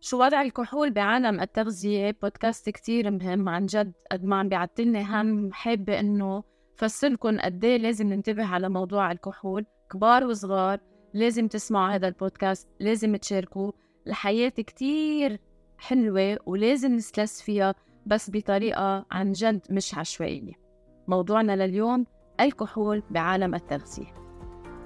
شو وضع الكحول بعالم التغذية؟ بودكاست كتير مهم عن جد قد ما عم بيعطلني هم حابة إنه فسرلكم قد إيه لازم ننتبه على موضوع الكحول. كبار وصغار لازم تسمعوا هذا البودكاست لازم تشاركوا الحياة كتير حلوة ولازم نسلس فيها بس بطريقة عن جد مش عشوائية. موضوعنا لليوم الكحول بعالم التغذية.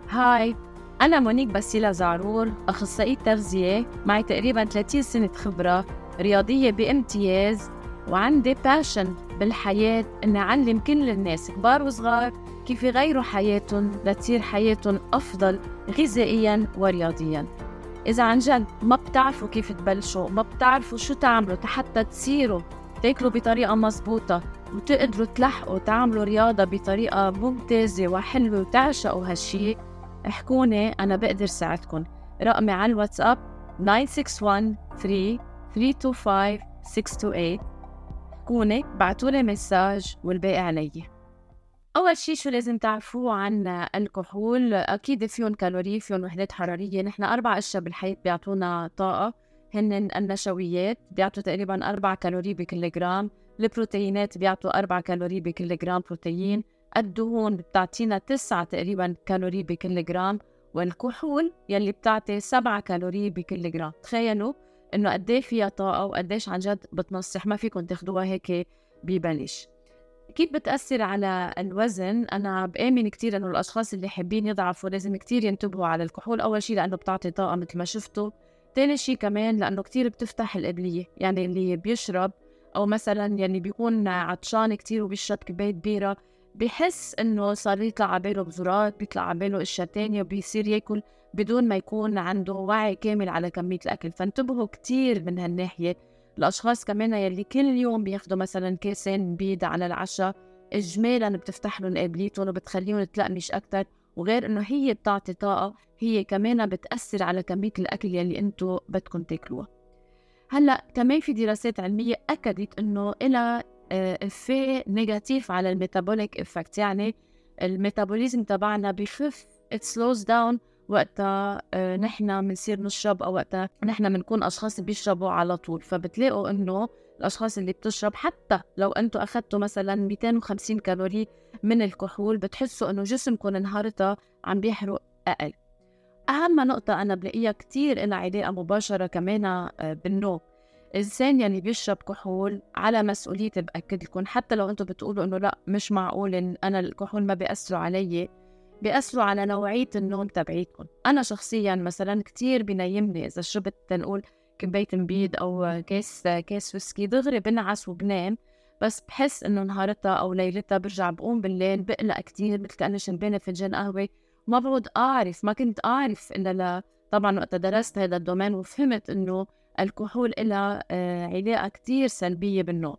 هاي أنا مونيك باسيلا زعرور أخصائية تغذية معي تقريبا 30 سنة خبرة رياضية بامتياز وعندي passion بالحياة إني أعلم كل الناس كبار وصغار كيف يغيروا حياتهم لتصير حياتهم أفضل غذائيا ورياضيا. إذا عن جد ما بتعرفوا كيف تبلشوا ما بتعرفوا شو تعملوا حتى تصيروا تاكلوا بطريقة مزبوطة وتقدروا تلحقوا تعملوا رياضة بطريقة ممتازة وحلوة وتعشقوا هالشي. احكوني أنا بقدر ساعدكم رقمي على الواتساب 961 3 325 628 احكوني بعتولي مساج والباقي علي. أول شيء شو لازم تعرفوه عن الكحول؟ أكيد فيهم كالوري فيهم وحدات حرارية. نحن أربع أشياء بالحياة بيعطونا طاقة. هن النشويات بيعطوا تقريبا أربع كالوري بكل جرام البروتينات بيعطوا أربع كالوري بكل جرام بروتين الدهون بتعطينا تسعة تقريبا كالوري بكل جرام والكحول يلي بتعطي سبعة كالوري بكل جرام تخيلوا إنه قد إيه فيها طاقة وقديش عن جد بتنصح ما فيكم تاخدوها هيك ببلاش. كيف بتأثر على الوزن؟ أنا بآمن كتير إنه الأشخاص اللي حابين يضعفوا لازم كتير ينتبهوا على الكحول، أول شيء لأنه بتعطي طاقة مثل ما شفتوا، تاني شيء كمان لأنه كتير بتفتح القبلية، يعني اللي بيشرب أو مثلا يعني بيكون عطشان كتير وبيشرب كوباية بيرة بحس إنه صار يطلع على باله بزرات، بيطلع على باله أشياء تانية وبيصير ياكل بدون ما يكون عنده وعي كامل على كمية الأكل، فانتبهوا كتير من هالناحية. الأشخاص كمان يلي كل يوم بياخدوا مثلا كاسين بيض على العشاء إجمالا بتفتح لهم قابليتهم وبتخليهم تلقمش أكتر. وغير إنه هي بتعطي طاقة هي كمان بتأثر على كمية الأكل يلي أنتم بدكم تاكلوها. هلأ كمان في دراسات علمية أكدت إنه إلها effet négatif على ال metabolic effect. يعني ال metabolism تبعنا بخف it slows down وقتها آه، نحن بنصير نشرب أو وقتها نحن بنكون أشخاص بيشربوا على طول. فبتلاقوا إنه الأشخاص اللي بتشرب حتى لو أنتم اخذتوا مثلا 250 calories من الكحول بتحسوا إنه جسمكم نهارتها عم بيحرق أقل. أهم نقطة أنا بلاقيها كثير لها علاقة مباشرة كمان آه، بالنوم. الإنسان يعني بيشرب كحول على مسؤوليتي بأكد لكم حتى لو أنتم بتقولوا إنه لأ مش معقول إن أنا الكحول ما بيأثروا علي بيأثروا على نوعية النوم تبعيتكم أنا شخصيا مثلا كتير بنيمني إذا شربت تنقول كوباية مبيد أو كاس كاس ويسكي دغري بنعس وبنام. بس بحس إنه نهارتها أو ليلتها برجع بقوم بالليل بقلق كتير مثل كأنه شربانة فنجان قهوة. ما بعود أعرف ما كنت أعرف إلا لا طبعا وقت درست هذا الدومين وفهمت إنه الكحول لها آه، علاقة كتير سلبية بالنوم.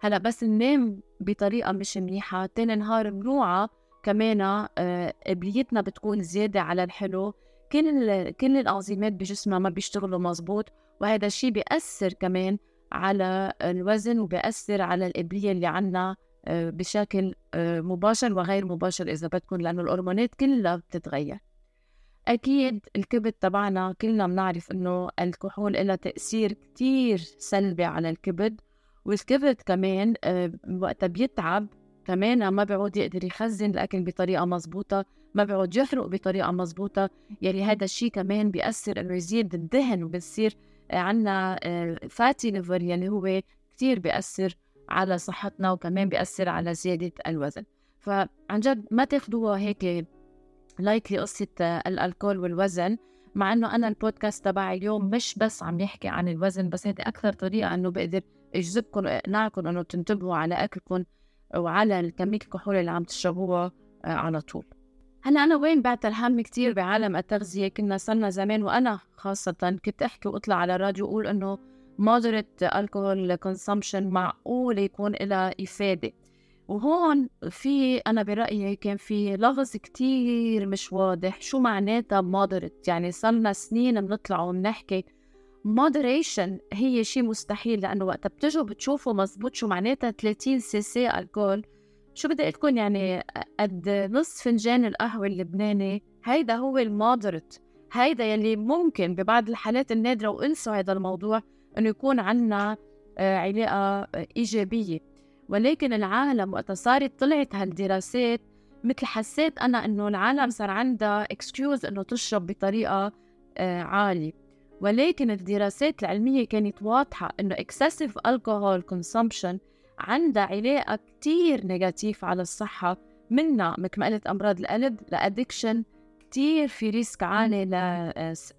هلأ بس ننام بطريقة مش منيحة تاني نهار منوعة كمان آه، قبليتنا بتكون زيادة على الحلو. كل كل الأنظمات بجسمنا ما بيشتغلوا مزبوط وهذا الشيء بيأثر كمان على الوزن وبيأثر على القبلية اللي عنا آه، بشكل مباشر وغير مباشر إذا بدكم لأنه الهرمونات كلها بتتغير. أكيد الكبد تبعنا كلنا بنعرف إنه الكحول لها تأثير كتير سلبي على الكبد والكبد كمان وقتها بيتعب كمان ما بيعود يقدر يخزن الأكل بطريقة مزبوطة ما بيعود يحرق بطريقة مزبوطة يلي هذا الشيء كمان بيأثر إنه يزيد الدهن وبصير عنا fatty liver يلي هو كتير بيأثر على صحتنا وكمان بيأثر على زيادة الوزن. فعن جد ما تاخدوها هيك lightly قصة الألكول والوزن مع إنه أنا البودكاست تبعي اليوم مش بس عم يحكي عن الوزن بس هذه أكثر طريقة إنه بقدر اجذبكم واقنعكم إنه تنتبهوا على اكلكم وعلى كمية الكحول اللي عم تشربوها آه، على طول. هلأ أنا وين بعت الهم كتير بعالم التغذية؟ كنا صرنا زمان وأنا خاصة كنت أحكي وأطلع على الراديو وأقول إنه moderate alcohol consumption معقول يكون لها إفادة. وهون في أنا برأيي كان في لغز كتير مش واضح. شو معناتها moderate يعني صرنا سنين بنطلع وبنحكي. moderation هي شيء مستحيل لأنه وقتها بتجوا بتشوفوا مزبوط شو معناتها 30 cc alcohol شو بدي لكم يعني قد نص فنجان القهوة اللبناني. هيدا هو ال moderate هيدا يلي ممكن ببعض الحالات النادرة وانسوا هذا الموضوع إنه يكون عنا آه، علاقة إيجابية. ولكن العالم وقت صارت طلعت هالدراسات مثل حسيت أنا إنه العالم صار عندها excuse إنه تشرب بطريقة آه، عالية. ولكن الدراسات العلمية كانت واضحة إنه excessive alcohol consumption عندها علاقة كتير negative على الصحة منها مثل ما قلت أمراض القلب ل addiction كتير في risk عالي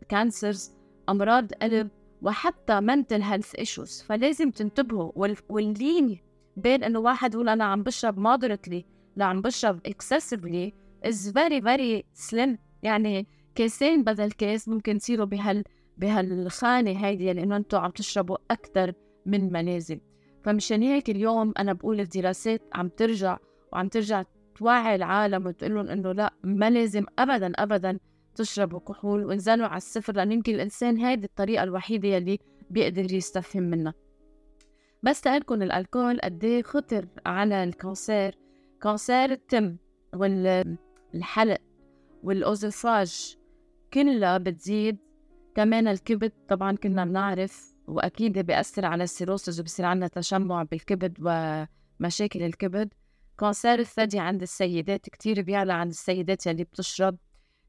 ل cancers أمراض قلب وحتى mental health issues. فلازم تنتبهوا وال line بين إنه واحد يقول أنا عم بشرب moderately لا عم بشرب excessively is very very slim. يعني كاسين بدل كاس ممكن تصيروا بهال بهالخانة هيدي لأنه أنتم عم تشربوا أكثر من ما لازم فمشان هيك اليوم أنا بقول الدراسات عم ترجع وعم ترجع توعي العالم وتقول لهم إنه لا ما لازم أبدا أبدا تشربوا كحول وانزلوا على الصفر لأن يمكن الإنسان هيدي الطريقة الوحيدة يلي بيقدر يستفهم منها. بس تقلكم الألكول قد إيه خطر على الكانسير. كانسير التم والحلق والأوزوفاج كلها بتزيد. كمان الكبد طبعا كنا بنعرف وأكيد بيأثر على ال cirrhosis وبصير عندنا تشمع بالكبد ومشاكل الكبد. cancer الثدي عند السيدات كتير بيعلى عند السيدات يلي بتشرب.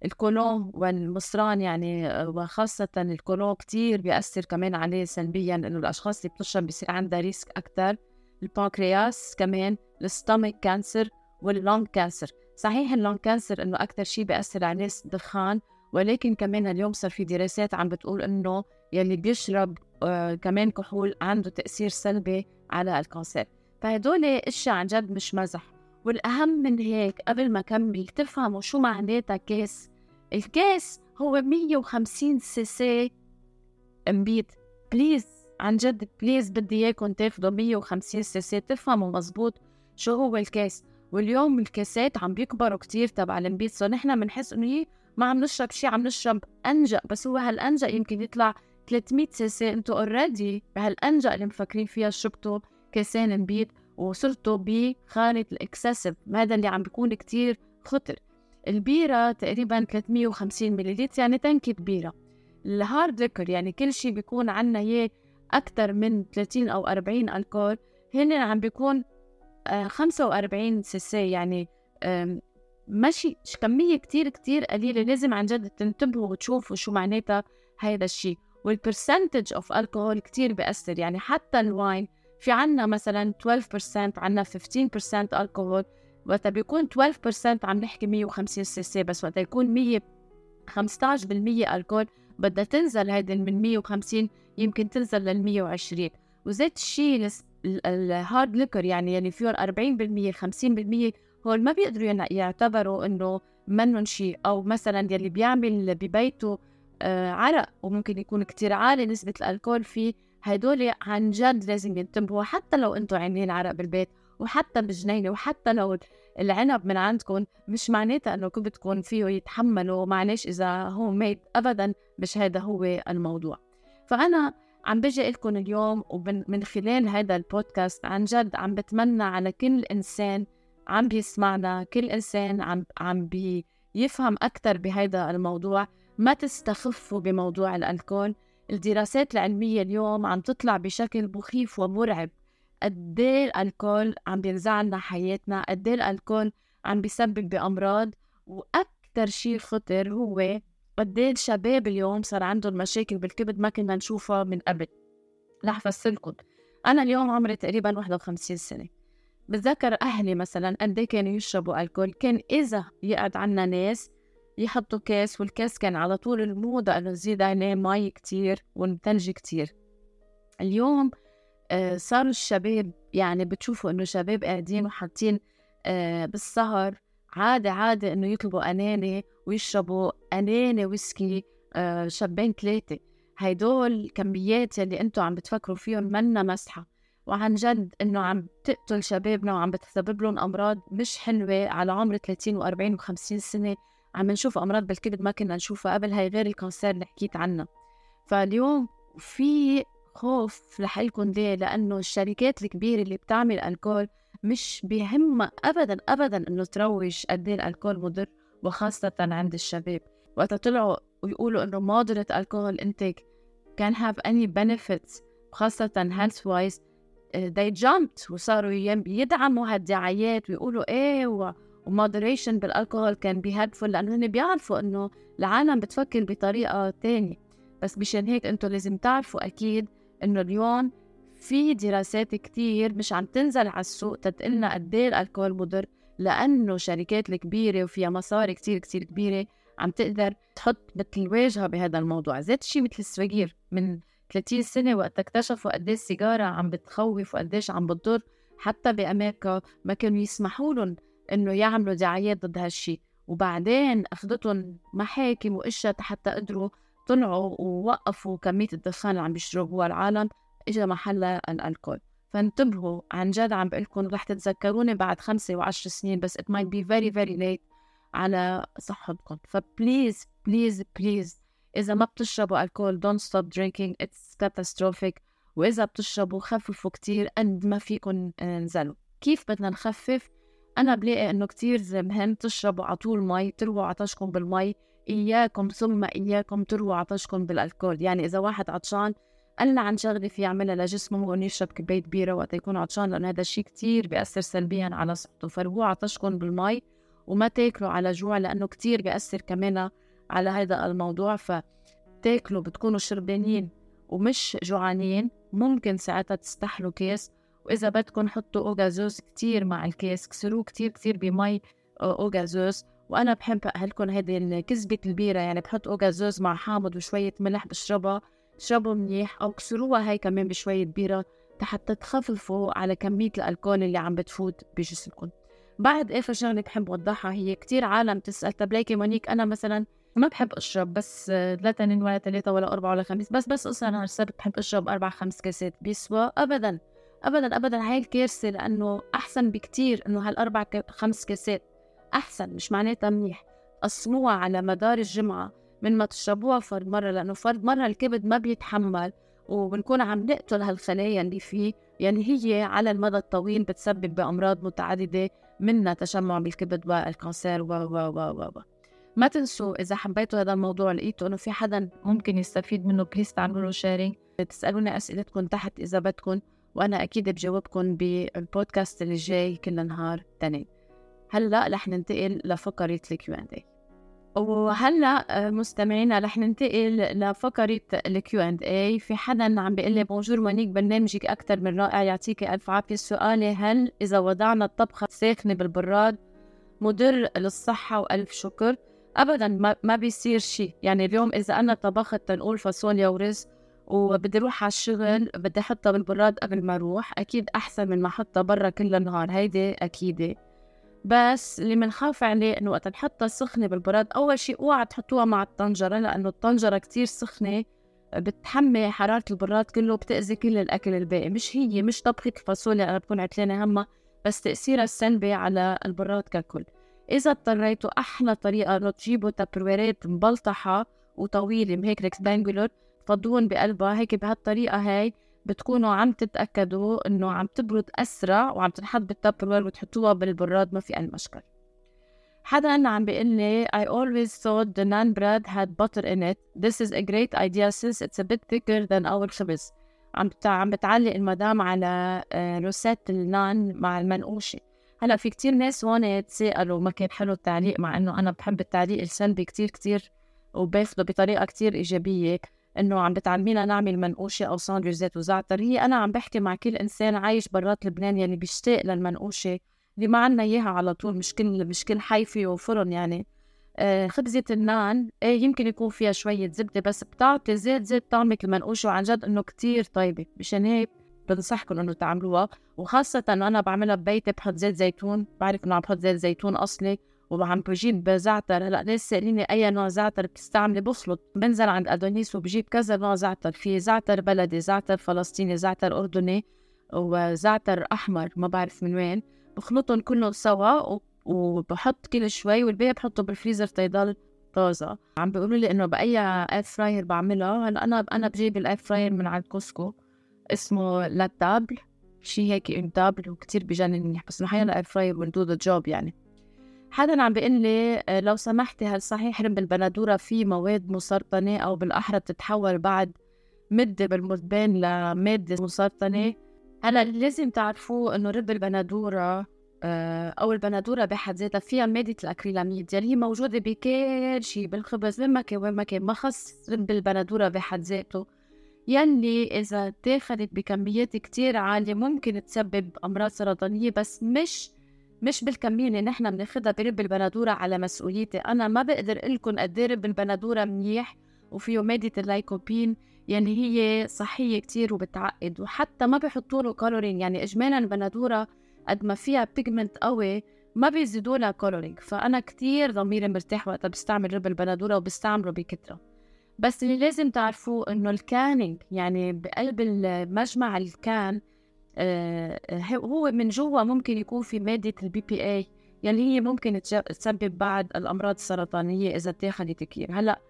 ال colon والمصران يعني وخاصة ال colon كتير بيأثر كمان عليه سلبيا إنه الأشخاص اللي بتشرب بصير عندها risk أكتر. البانكرياس كمان ال stomach cancer وال lung cancer. صحيح ال lung cancer إنه أكتر شيء بيأثر عليه الدخان ولكن كمان اليوم صار في دراسات عم بتقول إنه يلي بيشرب آه كمان كحول عنده تأثير سلبي على ال cancer. فهدول إشياء عن جد مش مزح. والأهم من هيك قبل ما أكمل تفهموا شو معناتها كاس الكاس هو 150 cc. نبيد please عن جد please بدي إياكم تاخذوا 150 سي سي. تفهموا مزبوط شو هو الكاس واليوم الكاسات عم بيكبروا كتير تبع النبيد so نحن بنحس إنه ما عم نشرب شيء عم نشرب انجا بس هو هالانجا يمكن يطلع 300 سي انتو already بهالانجا اللي مفكرين فيها شربتوا كاسين نبيد وصرتوا بخانة ال excessive هذا اللي عم بيكون كتير خطر. البيرة تقريبا 350 مللتر يعني تنكة بيرة. ال hard liquor يعني كل شيء بيكون عنا إياه أكثر من 30 أو 40 ألكول. هن عم بيكون 45 سي سي يعني ماشي كمية كتير كتير قليلة. لازم عن جد تنتبهوا وتشوفوا شو معناتها هيدا الشيء وال percentage of الكحول كتير بيأثر يعني حتى ال wine في عنا مثلا 12% عنا 15% الكحول وقت بيكون 12% عم نحكي 150 سي سي بس وقت يكون 100 15% الكحول بدها تنزل هيدي من 150 يمكن تنزل لل 120 وزيت الشيء ال hard liquor يعني يعني فيهم 40% 50% هول ما بيقدروا يعتبروا إنه منن شيء أو مثلا يلي بيعمل ببيته آه عرق وممكن يكون كتير عالي نسبة ال alcool فيه. هدول عن جد لازم ينتبهوا حتى لو أنتم عاملين عرق بالبيت وحتى بالجنينة وحتى لو العنب من عندكم مش معناتها إنه كبدكم فيه يتحملوا. معلش إذا homemade ابدا مش هذا هو الموضوع. فأنا عم بجي لكم اليوم ومن خلال هذا البودكاست عن جد عم بتمنى على كل إنسان عم بيسمعنا كل إنسان عم عم بيفهم أكثر بهذا الموضوع. ما تستخفوا بموضوع الألكول. الدراسات العلمية اليوم عم تطلع بشكل مخيف ومرعب. قد إيه الألكول عم بينزع لنا حياتنا؟ قد إيه الألكول عم بيسبب بأمراض؟ وأكثر شيء خطر هو قد إيه الشباب اليوم صار عندهم مشاكل بالكبد ما كنا نشوفها من قبل. رح أفسركم أنا اليوم عمري تقريبا 51 سنة. بتذكر أهلي مثلا قد إيه كانوا يشربوا ألكول؟ كان إذا يقعد عنا ناس يحطوا كاس والكاس كان على طول الموضة إنه نزيد عليه مي كتير ونتلج كتير. اليوم آه صاروا الشباب يعني بتشوفوا إنه شباب قاعدين وحاطين آه بالسهر عادي عادي إنه يطلبوا أنانة ويشربوا أنانة ويسكي آه شابين ثلاثة هيدول كميات يلي أنتم عم بتفكروا فيهم منا مسحة وعن جد إنه عم تقتل شبابنا وعم بتسبب لهم أمراض مش حلوة على عمر 30 و40 و50 سنة. عم نشوف أمراض بالكبد ما كنا نشوفها قبل هاي غير الكانسير اللي حكيت عنها. فاليوم في خوف لحالكم ليه؟ لأنه الشركات الكبيرة اللي بتعمل ألكول مش بيهمها ابدا ابدا إنه تروج قد إيه الألكول مضر وخاصة عند الشباب. وقت طلعوا ويقولوا إنه moderate alcohol intake can have any benefits خاصة health wise uh, they jumped وصاروا يدعموا هالدعايات ويقولوا إيه و moderation بالالكوهول كان بي helpful لأنه هن بيعرفوا إنه العالم بتفكر بطريقة تانية. بس مشان هيك أنتم لازم تعرفوا أكيد إنه اليوم في دراسات كتير مش عم تنزل على السوق تتقلنا قد إيه الالكول مضر لأنه شركات الكبيره وفيها مصاري كتير كتير كبيرة عم تقدر تحط مثل واجهة بهذا الموضوع. زيت شيء مثل السواقير من 30 سنة وقت اكتشفوا قد السيجارة عم بتخوف وقديش عم بتضر. حتى بأمريكا ما كانوا يسمحوا لهم إنه يعملوا دعايات ضد هالشيء وبعدين أخذتهم محاكم واشياء حتى قدروا طلعوا ووقفوا كمية الدخان اللي عم بيشربوها العالم اجى محلها ال alcool فانتبهوا عن جد عم بقول لكم رح تتذكروني بعد خمسة وعشر سنين بس it might be very very late على صحتكم. ف please please please إذا ما بتشربوا alcool don't start drinking it's catastrophic. وإذا بتشربوا خففوا كتير قد ما فيكم انزلوا كيف بدنا نخفف؟ أنا بلاقي إنه كتير مهم تشربوا على طول مي ترووا عطشكم بالمي إياكم ثم إياكم ترووا عطشكم بالألكول. يعني إذا واحد عطشان قلنا عن شغلة في يعملها لجسمه انه يشرب كوباية بيرة وقت يكون عطشان لأنه هذا الشيء كتير بيأثر سلبيا على صحته. فرووا عطشكم بالمي وما تاكلوا على جوع لأنه كتير بيأثر كمان على هذا الموضوع. فتاكلوا بتكونوا شربانين ومش جوعانين ممكن ساعتها تستحلوا كيس وإذا بدكم حطوا أوغازوز كتير مع الكيس كسروه كتير كتير بمي أوغازوز وأنا بحب أهلكم هيدي كذبة البيرة يعني بحط أوغازوز مع حامض وشوية ملح بشربها اشربوا منيح أو كسروها هاي كمان بشوية بيرة حتى تخففوا على كمية الألكول اللي عم بتفوت بجسمكم. بعد آخر شغلة بحب أوضحها؟ هي كتير عالم تسأل طب ليكي مونيك أنا مثلا ما بحب أشرب بس لا تنين ولا ثلاثة ولا أربعة ولا خمس بس بس أصلا أنا السبت بحب أشرب أربع خمس كاسات بيسوى أبدا. أبدا أبدا هاي الكارثة لأنه أحسن بكتير إنه هالأربع خمس كاسات أحسن مش معناتها منيح. قسموها على مدار الجمعة من ما تشربوها فرد مرة لأنه فرد مرة الكبد ما بيتحمل وبنكون عم نقتل هالخلايا اللي فيه. يعني هي على المدى الطويل بتسبب بأمراض متعددة منها تشمع بالكبد وال cancer و و و و ما تنسوا إذا حبيتوا هذا الموضوع لقيتوا إنه في حدا ممكن يستفيد منه please تعملوا له sharing تسألوني أسئلتكم تحت إذا بدكم. وأنا أكيد بجاوبكم بالبودكاست اللي جاي كل نهار تاني. هلأ رح ننتقل لفقرة ال Q and A وهلأ آه، مستمعينا رح ننتقل لفقرة ال Q and A في حدا عم بيقول لي bonjour مونيك برنامجك أكثر من رائع يعطيك ألف عافية. سؤالي هل إذا وضعنا الطبخة ساخنة بالبراد مضر للصحة؟ وألف شكر. أبدا ما, ما بيصير شيء. يعني اليوم إذا أنا طبخت تنقول فاصوليا ورز وبدي أروح على الشغل بدي احطها بالبراد قبل ما أروح أكيد أحسن من ما أحطها برا كل النهار هيدي أكيدة. بس اللي بنخاف عليه إنه وقت نحطها سخنه بالبراد أول شيء اوعى تحطوها مع الطنجرة لأنه الطنجرة كتير سخنة بتحمي حرارة البراد كله بتأذي كل الأكل الباقي. مش هي مش طبخة الفاصوليا أنا بكون عتلانة همها بس تأثيرها السلبي على البراد ككل. إذا اضطريتوا أحلى طريقة إنه تجيبوا تبرويرات مبلطحة وطويلة هيك rectangular فضون بقلبها. هيك بهالطريقة هاي بتكونوا عم تتأكدوا إنه عم تبرد أسرع وعم تنحط بال Tupperware وتحطوها بالبراد ما في أي مشكلة. حدا عم بيقول لي I always thought the naan bread had butter in it. This is a great idea since it's a bit thicker than our خبز عم عم بتعلق المدام على آه، عروسات النان مع المنقوشة. هلأ في كتير ناس هون تسألوا ما كان حلو التعليق مع إنه أنا بحب التعليق السلبي كتير كتير وباخده بطريقة كتير إيجابية. إنه عم بتعلمينا نعمل منقوشة أو ساندويتش زيت وزعتر. هي أنا عم بحكي مع كل إنسان عايش برات لبنان يعني بيشتاق للمنقوشة اللي ما عنا إياها على طول مش كل مش كل حي فيه فرن يعني. آه خبزة النان إيه يمكن يكون فيها شوية زبدة بس بتعطي زيت زيت طعمك المنقوشة وعن جد إنه كتير طيبة. مشان هيك بنصحكم إنه تعملوها. وخاصة إنه أنا بعملها ببيتي بحط زيت زيتون. بعرف إنه عم بحط زيت زيتون أصلي. وعم بجيب زعتر. هلأ ناس سأليني أي نوع زعتر بتستعملي؟ بخلط بنزل عند أدونيس وبجيب كذا نوع زعتر. في زعتر بلدي زعتر فلسطيني زعتر أردني وزعتر أحمر ما بعرف من وين. بخلطهم كلهم سوا وبحط كل شوي والباقي بحطه بالفريزر تيضل طازة. عم بيقولوا لي إنه بأي air fryer بعملها هلأ أنا أنا بجيب ال air fryer من عند Costco اسمه لاتابل. شي هيك انتابل وكتير بجنن منيح بس انه حيلا air fryer do the job يعني. حدا عم بيقول لي آه، لو سمحتي هل صحيح رب البندورة في مواد مسرطنة أو بالأحرى بتتحول بعد مدة بالمدبان لمادة مسرطنة؟ هلا لازم تعرفوا إنه رب البندورة آه، أو البندورة بحد ذاتها فيها مادة الأكريلاميد يلي هي موجودة بكل شيء بالخبز وين ما كان وين ما كان ما خص رب البندورة بحد ذاته. يلي إذا تاخدت بكميات كتير عالية ممكن تسبب أمراض سرطانية بس مش مش بالكمية اللي نحن بناخدها برب البندورة على مسؤوليتي. أنا ما بقدر لكم قد إيه رب البندورة منيح وفيه مادة اللايكوبين يعني هي صحية كتير وبتعقد. وحتى ما بيحطوا له coloring يعني إجمالا البندورة قد ما فيها pigment قوي ما بيزيدوا لها coloring فأنا كتير ضميري مرتاح وقتها بستعمل رب البندورة وبستعمله بكترة. بس اللي لازم تعرفوه إنه ال canning يعني بقلب المجمع الكان هو من جوا ممكن يكون في مادة ال BPA يعني هي ممكن تسبب بعض الأمراض السرطانية إذا اتاخدت كتير. هلأ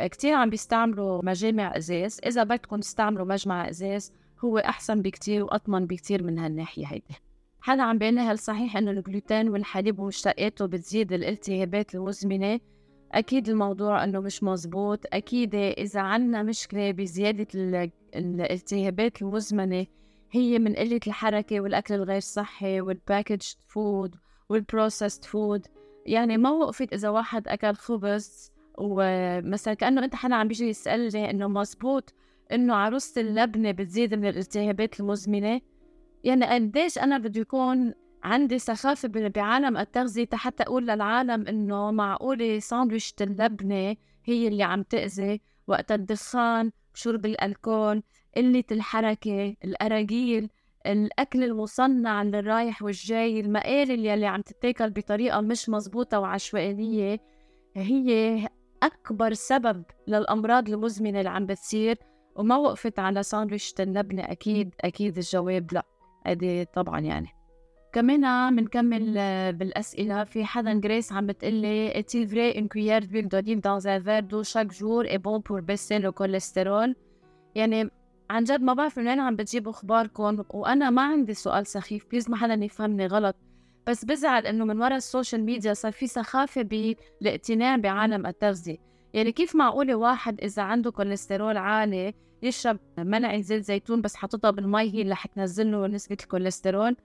كتير عم بيستعملوا مجامع إزاز. إذا بدكم تستعملوا مجمع إزاز هو أحسن بكتير وأطمن بكتير من هالناحية هيدي. حدا عم بيقول هل صحيح إنه الجلوتين والحليب ومشتقاته بتزيد الالتهابات المزمنة؟ أكيد الموضوع إنه مش مزبوط. أكيد إذا عنا مشكلة بزيادة الالتهابات المزمنة هي من قلة الحركة والأكل الغير صحي وال packaged food وال processed food يعني ما وقفت إذا واحد أكل خبز ومثلا كأنه أنت حدا عم بيجي يسالني إنه مزبوط إنه عروسة اللبنة بتزيد من الالتهابات المزمنة. يعني قديش أنا بده يكون عندي سخافة بعالم التغذية حتى أقول للعالم إنه معقولة ساندويشة اللبنة هي اللي عم تأذي وقت الدخان شرب الألكول. قلة الحركة الأراجيل الأكل المصنع اللي رايح والجاي المقالي اللي عم تتاكل بطريقة مش مزبوطة وعشوائية هي أكبر سبب للأمراض المزمنة اللي عم بتصير وما وقفت على ساندويشة اللبنة. أكيد أكيد الجواب لأ. هذه طبعا يعني. كمان بنكمل بالأسئلة. في حدا جريس عم بتقلي est-il vrai qu'une cuillère d'huile d'olive dans un verre d'eau chaque jour est bon يعني عن جد ما بعرف من وين عم بتجيبوا أخباركم وأنا ما عندي سؤال سخيف please ما حدا يفهمني غلط. بس بزعل إنه من وراء ال social media صار في سخافة بالاقتناع بعالم التغذية. يعني كيف معقولة واحد إذا عنده كوليسترول عالي يشرب ملعقة زيت زيتون بس حاططها بالمي هي اللي حتنزل له نسبة الكوليسترول؟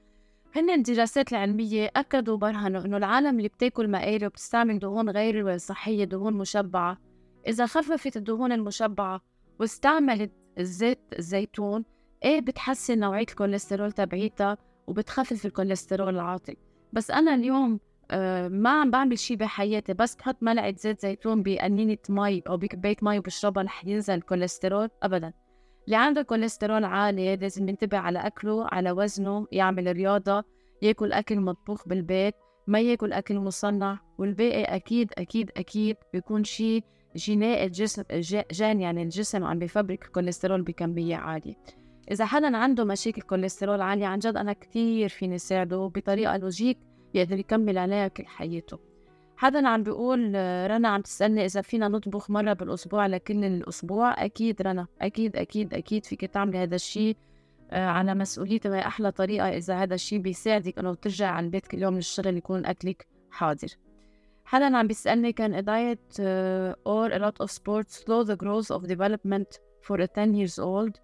هن الدراسات العلمية أكدوا وبرهنوا إنه العالم اللي بتاكل مقالي وبتستعمل دهون غير صحية دهون مشبعة. إذا خففت الدهون المشبعة واستعملت الزيت الزيتون. إيه بتحسن نوعية الكوليسترول تبعيتها وبتخفف الكوليسترول العاطل بس أنا اليوم آه، ما عم بعمل شي بحياتي بس بحط ملعقة زيت زيتون بقنينة مي أو بكباية مي وبشربها رح ينزل الكوليسترول أبدا. اللي عنده كوليسترول عالي لازم ينتبه على أكله على وزنه يعمل رياضة ياكل أكل مطبوخ بالبيت ما ياكل أكل مصنع. والباقي أكيد أكيد أكيد بيكون شي جينائي الجسم جين يعني الجسم عم بيفبرك الكوليسترول بكمية عالية. إذا حدا عنده مشاكل كوليسترول عالية عن جد أنا كتير فيني ساعده بطريقة logique يقدر يكمل عليها كل حياته. حدا عم بيقول رنا عم تسألني إذا فينا نطبخ مرة بالأسبوع لكل الأسبوع؟ أكيد رنا أكيد أكيد أكيد فيك تعملي هذا الشيء آه، على مسؤوليتي. وهي أحلى طريقة إذا هذا الشيء بيساعدك إنه ترجع على البيت كل يوم يكون أكلك حاضر. حدا عم بيسألني كان a diet uh, or a lot of sports slow the growth of development for a 10 years old.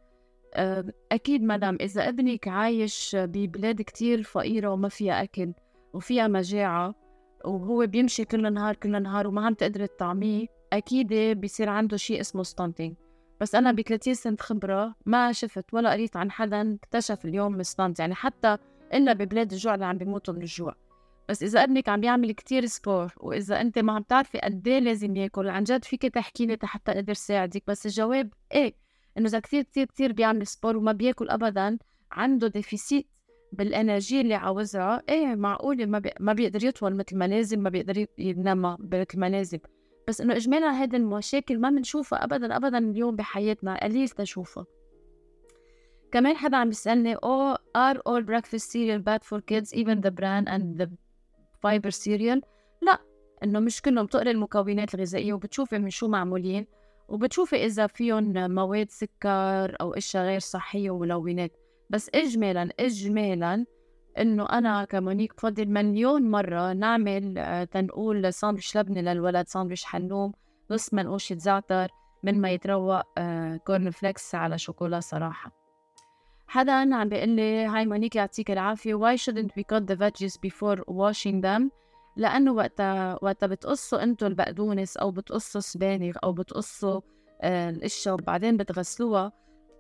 Uh, أكيد مدام إذا ابنك عايش ببلاد كتير فقيرة وما فيها أكل وفيها مجاعة وهو بيمشي كل نهار كل نهار وما عم تقدر تطعميه أكيد بيصير عنده شيء اسمه ستانتينج بس أنا ب 30 سنة خبرة ما شفت ولا قريت عن حدا اكتشف اليوم stunted يعني حتى إلا ببلاد الجوع اللي عم بيموتوا من الجوع. بس إذا ابنك عم بيعمل كتير sport وإذا أنت ما عم تعرفي قد إيه لازم ياكل عن جد فيك تحكي لي حتى أقدر ساعدك. بس الجواب إيه إنه إذا كتير كتير كتير بيعمل sport وما بياكل أبدا عنده déficit بال energy اللي عاوزها إيه معقولة ما, بي... ما بيقدر يطول مثل ما لازم ما بيقدر ينام مثل ما لازم. بس إنه اجمالا هذه المشاكل ما بنشوفها ابدا ابدا اليوم بحياتنا قليل تشوفها. كمان حدا عم بيسألني oh are all breakfast cereal bad for kids even the bran and the fiber cereal لا إنه مش كلهم بتقري المكونات الغذائية وبتشوفي من شو معمولين وبتشوفي إذا فيهم مواد سكر أو إشياء غير صحية وملونات. بس اجمالا اجمالا إنه أنا كمونيك بفضل مليون مرة نعمل آه، تنقول ساندويش لبنة للولد ساندويش حلوم نص منقوشة زعتر من ما يتروق corn flakes على شوكولا صراحة. حدا عم بيقول لي هاي مونيك يعطيك العافية. Why shouldn't we cut the veggies before washing them لأنه وقتها وقتها بتقصوا انتو البقدونس أو بتقصوا سبانخ أو بتقصوا آه، القشة وبعدين بتغسلوها.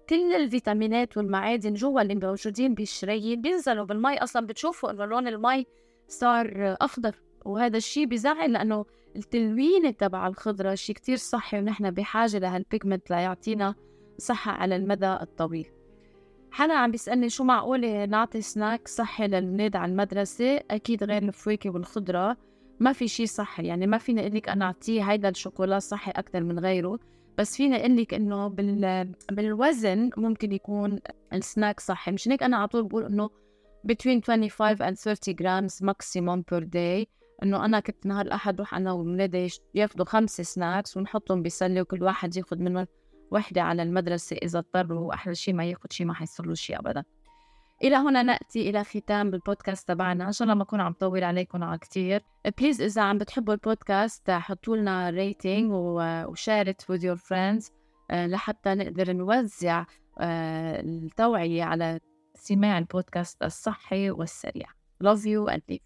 كل الفيتامينات والمعادن جوا اللي موجودين بالشرايين بينزلوا بالمي. أصلا بتشوفوا إنه لون المي صار أخضر وهذا الشيء بيزعل لأنه التلوينه تبع الخضرة شيء كتير صحي ونحن بحاجة لهالبيجمنت ليعطينا صحة على المدى الطويل. حدا عم بيسألني شو معقولة نعطي سناك صحي للولاد على المدرسة؟ أكيد غير الفواكه والخضرة. ما في شيء صحي يعني ما فيني أقول لك أنا أعطيه هيدا الشوكولا صحي أكثر من غيره. بس فيني أقول لك إنه بال... بالوزن ممكن يكون السناك صحي. مش هيك أنا على طول بقول إنه between 25 and 30 grams maximum per day. إنه أنا كنت نهار الأحد روح أنا وولادي ياخذوا خمسة snacks ونحطهم بسله وكل واحد ياخذ منهم وحده على المدرسة إذا اضطروا أحلى شيء ما ياخذ شيء ما حيصير له شيء ابدا. إلى هنا نأتي إلى ختام بالبودكاست تبعنا. إن شاء الله ما أكون عم طول عليكم على كتير. please إذا عم بتحبوا البودكاست حطوا لنا rating و share it with your friends آه، لحتى نقدر نوزع آه، التوعية على سماع البودكاست الصحي والسريع. Love you and leave